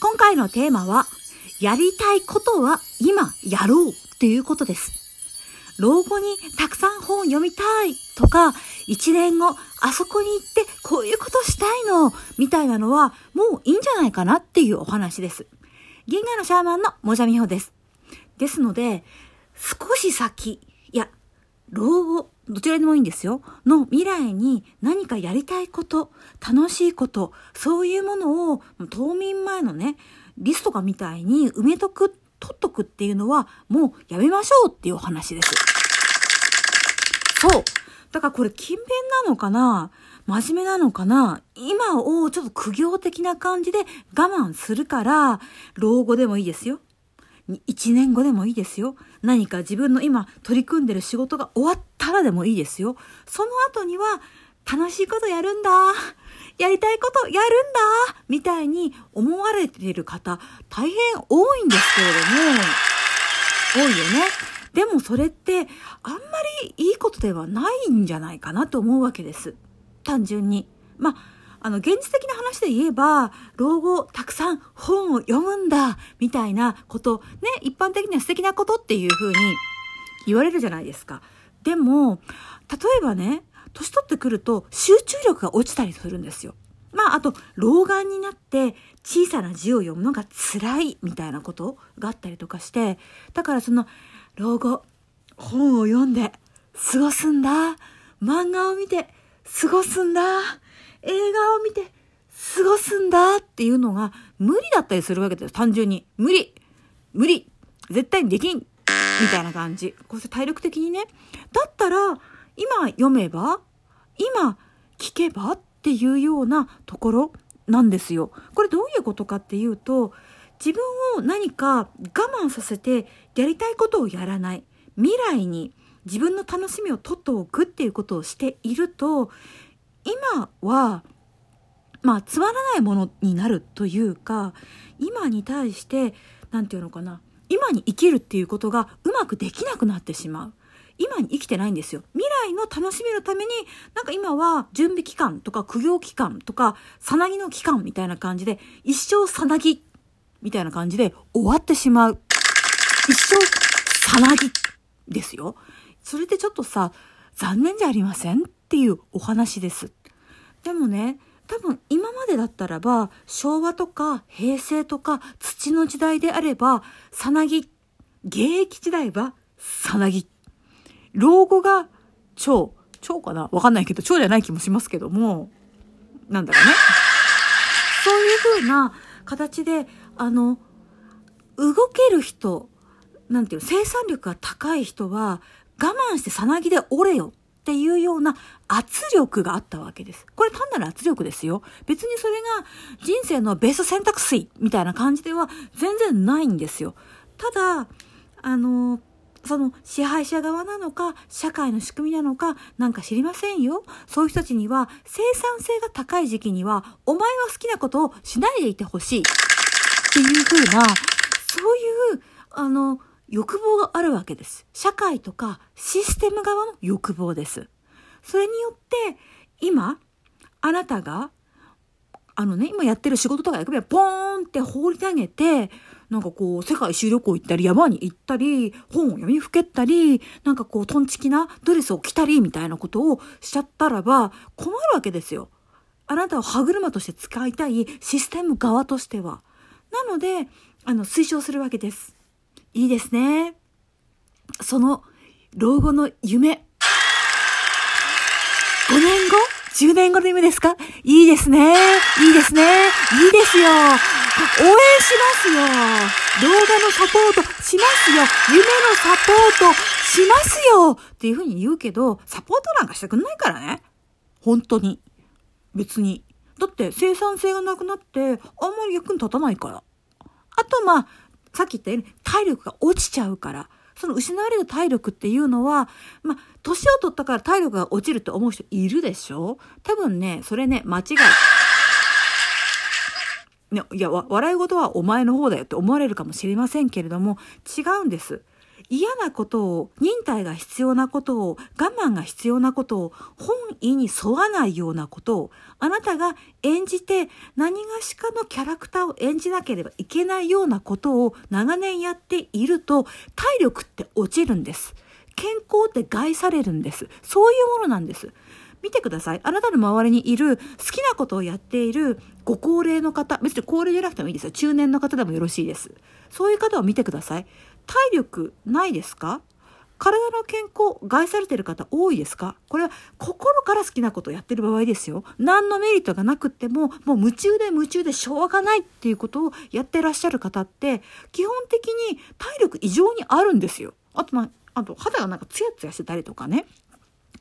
今回のテーマは、やりたいことは今やろうっていうことです。老後にたくさん本読みたいとか、一年後あそこに行ってこういうことしたいのみたいなのはもういいんじゃないかなっていうお話です。銀河のシャーマンのもじゃみほです。ですので、少し先、老後、どちらでもいいんですよ。の未来に何かやりたいこと、楽しいこと、そういうものを冬眠前のね、リストかみたいに埋めとく、取っとくっていうのはもうやめましょうっていうお話です。そう。だからこれ勤勉なのかな真面目なのかな今をちょっと苦行的な感じで我慢するから、老後でもいいですよ。1年後でもいいですよ。何か自分の今取り組んでる仕事が終わったらでもいいですよ。その後には楽しいことやるんだ。やりたいことやるんだみたいに思われている方、大変多いんですけれども、多いよね。でもそれってあんまりいいことではないんじゃないかなと思うわけです。単純に。まああの、現実的な話で言えば、老後たくさん本を読むんだ、みたいなこと、ね、一般的には素敵なことっていうふうに言われるじゃないですか。でも、例えばね、年取ってくると集中力が落ちたりするんですよ。まあ、あと、老眼になって小さな字を読むのが辛いみたいなことがあったりとかして、だからその、老後、本を読んで過ごすんだ。漫画を見て過ごすんだ。映画を見て過ごすんだっていうのが無理だったりするわけです。単純に。無理無理絶対にできんみたいな感じ。こうして体力的にね。だったら、今読めば今聞けばっていうようなところなんですよ。これどういうことかっていうと、自分を何か我慢させてやりたいことをやらない。未来に自分の楽しみを取っておくっていうことをしていると、今は、まあ、つまらないものになるというか、今に対して、なんていうのかな、今に生きるっていうことがうまくできなくなってしまう。今に生きてないんですよ。未来の楽しみのために、なんか今は準備期間とか苦行期間とか、さなぎの期間みたいな感じで、一生さなぎみたいな感じで終わってしまう。一生さなぎですよ。それでちょっとさ、残念じゃありませんっていうお話です。でもね、多分今までだったらば、昭和とか平成とか土の時代であれば、さなぎ。現役時代はさなぎ。老後が蝶。蝶かな？わかんないけど、蝶じゃない気もしますけども、なんだろうね。そういう風な形で、あの、動ける人、なんていう生産力が高い人は、我慢してさなぎで折れよっていうような圧力があったわけです。これ単なる圧力ですよ。別にそれが人生のベース選択肢みたいな感じでは全然ないんですよ。ただ、あの、その支配者側なのか、社会の仕組みなのか、なんか知りませんよ。そういう人たちには、生産性が高い時期には、お前は好きなことをしないでいてほしい。っていうふうな、そういう、あの、欲望があるわけです。社会とかシステム側の欲望です。それによって、今、あなたが、あのね、今やってる仕事とか役目をポーンって放り投げて、なんかこう、世界一周旅行行ったり、山に行ったり、本を読みふけったり、なんかこう、トンチキなドレスを着たり、みたいなことをしちゃったらば、困るわけですよ。あなたを歯車として使いたいシステム側としては。なので、あの、推奨するわけです。いいですね。その老後の夢。5年後 ?10 年後の夢ですか？いいですね。いいですね。いいですよ。応援しますよ。動画のサポートしますよ。夢のサポートしますよ。っていうふうに言うけど、サポートなんかしてくんないからね。本当に。別に。だって生産性がなくなって、あんまり役に立たないから。あとまあ、さっき言ったように体力が落ちちゃうから、その失われる体力っていうのは、まあ、年を取ったから体力が落ちると思う人いるでしょ？多分ね、それね、間違い。ね、いや、笑い事はお前の方だよって思われるかもしれませんけれども、違うんです。嫌なことを、忍耐が必要なことを、我慢が必要なことを、本意に沿わないようなことを、あなたが演じて何がしかのキャラクターを演じなければいけないようなことを長年やっていると、体力って落ちるんです。健康って害されるんです。そういうものなんです。見てください。あなたの周りにいる好きなことをやっているご高齢の方、別に高齢じゃなくてもいいですよ。中年の方でもよろしいです。そういう方を見てください。体力ないですか？体の健康害されてる方多いですか？これは心から好きなことをやってる場合ですよ。何のメリットがなくっても、もう夢中で夢中でしょうがないっていうことをやってらっしゃる方って、基本的に体力異常にあるんですよ。あと、まあ、あと肌がなんかツヤツヤしてたりとかね。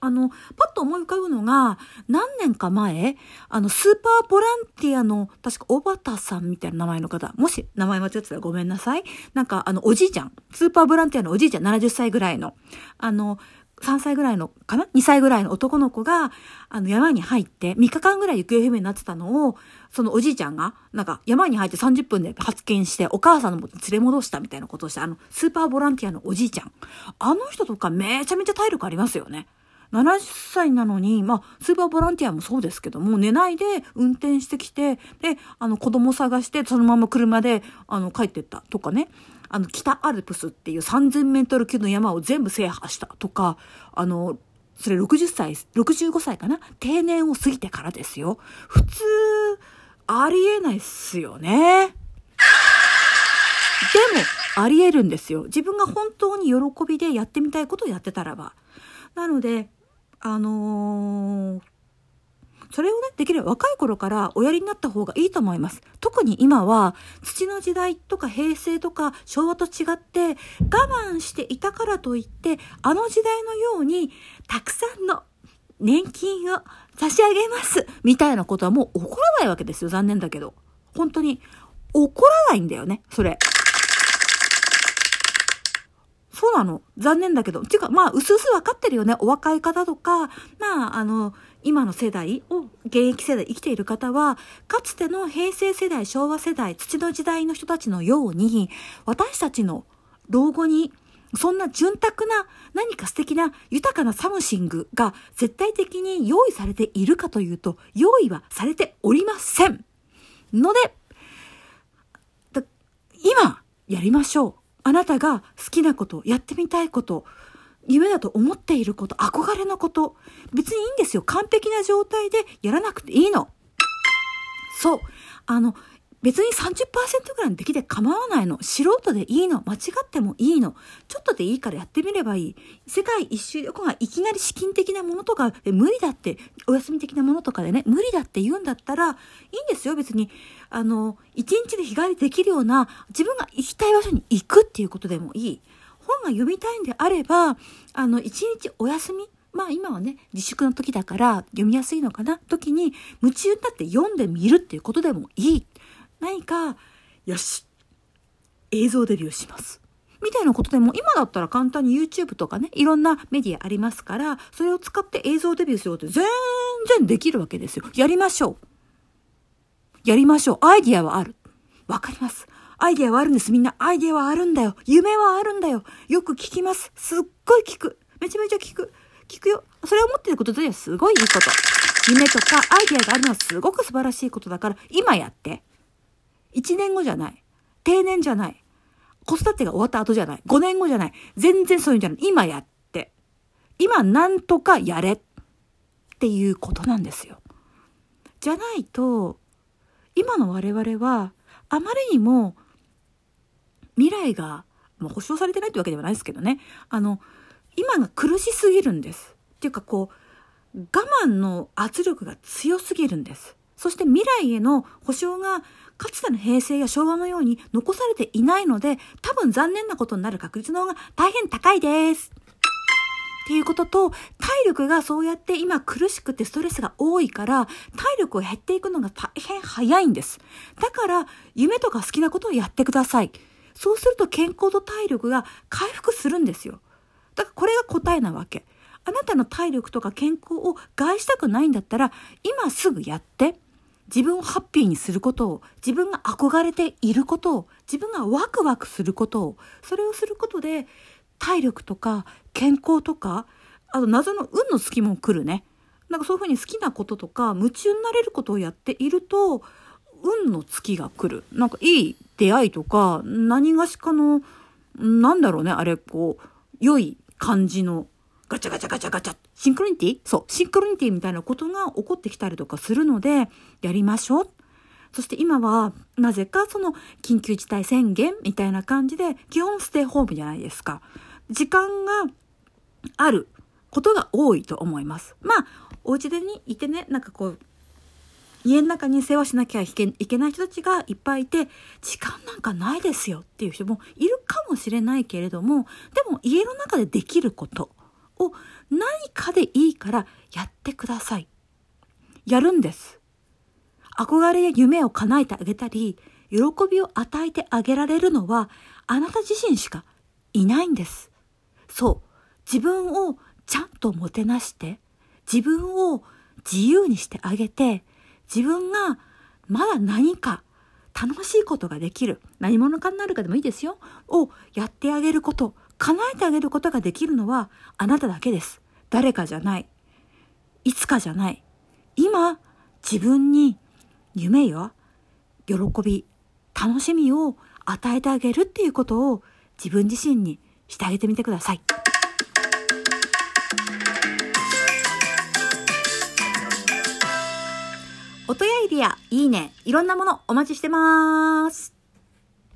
あの、パッと思い浮かぶのが、何年か前、あの、スーパーボランティアの、確か、小畑さんみたいな名前の方、もし名前間違ってたらごめんなさい。なんか、あの、おじいちゃん、スーパーボランティアのおじいちゃん、70歳ぐらいの、あの、3歳ぐらいの、かな ?2 歳ぐらいの男の子が、あの、山に入って、3日間ぐらい行方不明になってたのを、そのおじいちゃんが、なんか、山に入って30分で発見して、お母さんのもと連れ戻したみたいなことをして、あの、スーパーボランティアのおじいちゃん。あの人とかめちゃめちゃ体力ありますよね。70歳なのに、まあ、スーパーボランティアもそうですけども、寝ないで運転してきて、で、あの、子供探して、そのまま車で、あの、帰ってったとかね。あの、北アルプスっていう3000メートル級の山を全部制覇したとか、あの、それ60歳、65歳かな？定年を過ぎてからですよ。普通、ありえないっすよね。でも、ありえるんですよ。自分が本当に喜びでやってみたいことをやってたらば。なので、あのー、それをね、できれば若い頃からおやりになった方がいいと思います。特に今は土の時代とか平成とか昭和と違って我慢していたからといってあの時代のようにたくさんの年金を差し上げますみたいなことはもう起こらないわけですよ。残念だけど。本当に起こらないんだよね、それ。そうなの。残念だけど。ていうか、まあ、うすうす分かってるよね。お若い方とか、まあ、あの、今の世代を、現役世代生きている方は、かつての平成世代、昭和世代、土の時代の人たちのように、私たちの老後に、そんな潤沢な何か素敵な豊かなサムシングが絶対的に用意されているかというと、用意はされておりません。ので、今、やりましょう。あなたが好きなこと、やってみたいこと、夢だと思っていること、憧れのこと、別にいいんですよ。完璧な状態でやらなくていいの。そう。あの、別に30%ぐらいの出来で構わないの。素人でいいの。間違ってもいいの。ちょっとでいいからやってみればいい。世界一周旅行がいきなり資金的なものとかで無理だって、お休み的なものとかでね、無理だって言うんだったら、いいんですよ。別に、あの、一日で日帰りできるような、自分が行きたい場所に行くっていうことでもいい。本が読みたいんであれば、あの、一日お休みまあ今はね、自粛の時だから読みやすいのかな時に夢中になって読んでみるっていうことでもいい。何か、よし、映像デビューします。みたいなことでも、今だったら簡単に YouTube とかね、いろんなメディアありますから、それを使って映像デビューしようって全然できるわけですよ。やりましょう。やりましょう。アイディアはある。わかります。アイディアはあるんです。みんなアイディアはあるんだよ。夢はあるんだよ。よく聞きます。すっごい聞く。めちゃめちゃ聞く。聞くよ。それを持ってることではすごいいいこと。夢とかアイディアがあるのはすごく素晴らしいことだから、今やって。1年後じゃない。定年じゃない。子育てが終わった後じゃない。5年後じゃない。全然そういうんじゃない。今やって。今なんとかやれ。っていうことなんですよ。じゃないと、今の我々は、あまりにも未来が、もう保証されてないってわけではないですけどね。あの、今が苦しすぎるんです。っていうかこう、我慢の圧力が強すぎるんです。そして未来への保証がかつての平成や昭和のように残されていないので、多分残念なことになる確率の方が大変高いです。っていうことと、体力がそうやって今苦しくてストレスが多いから、体力を減っていくのが大変早いんです。だから、夢とか好きなことをやってください。そうすると健康と体力が回復するんですよ。だからこれが答えなわけ。あなたの体力とか健康を害したくないんだったら、今すぐやって。自分をハッピーにすることを、自分が憧れていることを、自分がワクワクすることを、それをすることで、体力とか健康とか、あと謎の運の隙も来るね。なんかそういうふうに好きなこととか、夢中になれることをやっていると、運の月が来る。なんかいい出会いとか、何がしかの、なんだろうね、あれ、こう、良い感じの、ガチャガチャガチャガチャ、シンクロニティ？そう、シンクロニティみたいなことが起こってきたりとかするので、やりましょう。そして今は、なぜかその緊急事態宣言みたいな感じで、基本ステイホームじゃないですか。時間があることが多いと思います。まあ、お家でにいてね、なんかこう、家の中に世話しなきゃいけない人たちがいっぱいいて、時間なんかないですよっていう人もいるかもしれないけれども、でも家の中でできることを何かでいいからやってください。やるんです。憧れや夢を叶えてあげたり、喜びを与えてあげられるのはあなた自身しかいないんです。そう。自分をちゃんともてなして、自分を自由にしてあげて、自分がまだ何か楽しいことができる、何者かになるかでもいいですよ、をやってあげること、叶えてあげることができるのはあなただけです。誰かじゃない。いつかじゃない。今、自分に夢や喜び、楽しみを与えてあげるっていうことを自分自身にしてあげてみてください。音やエリア、いいね、いろんなものお待ちしてます。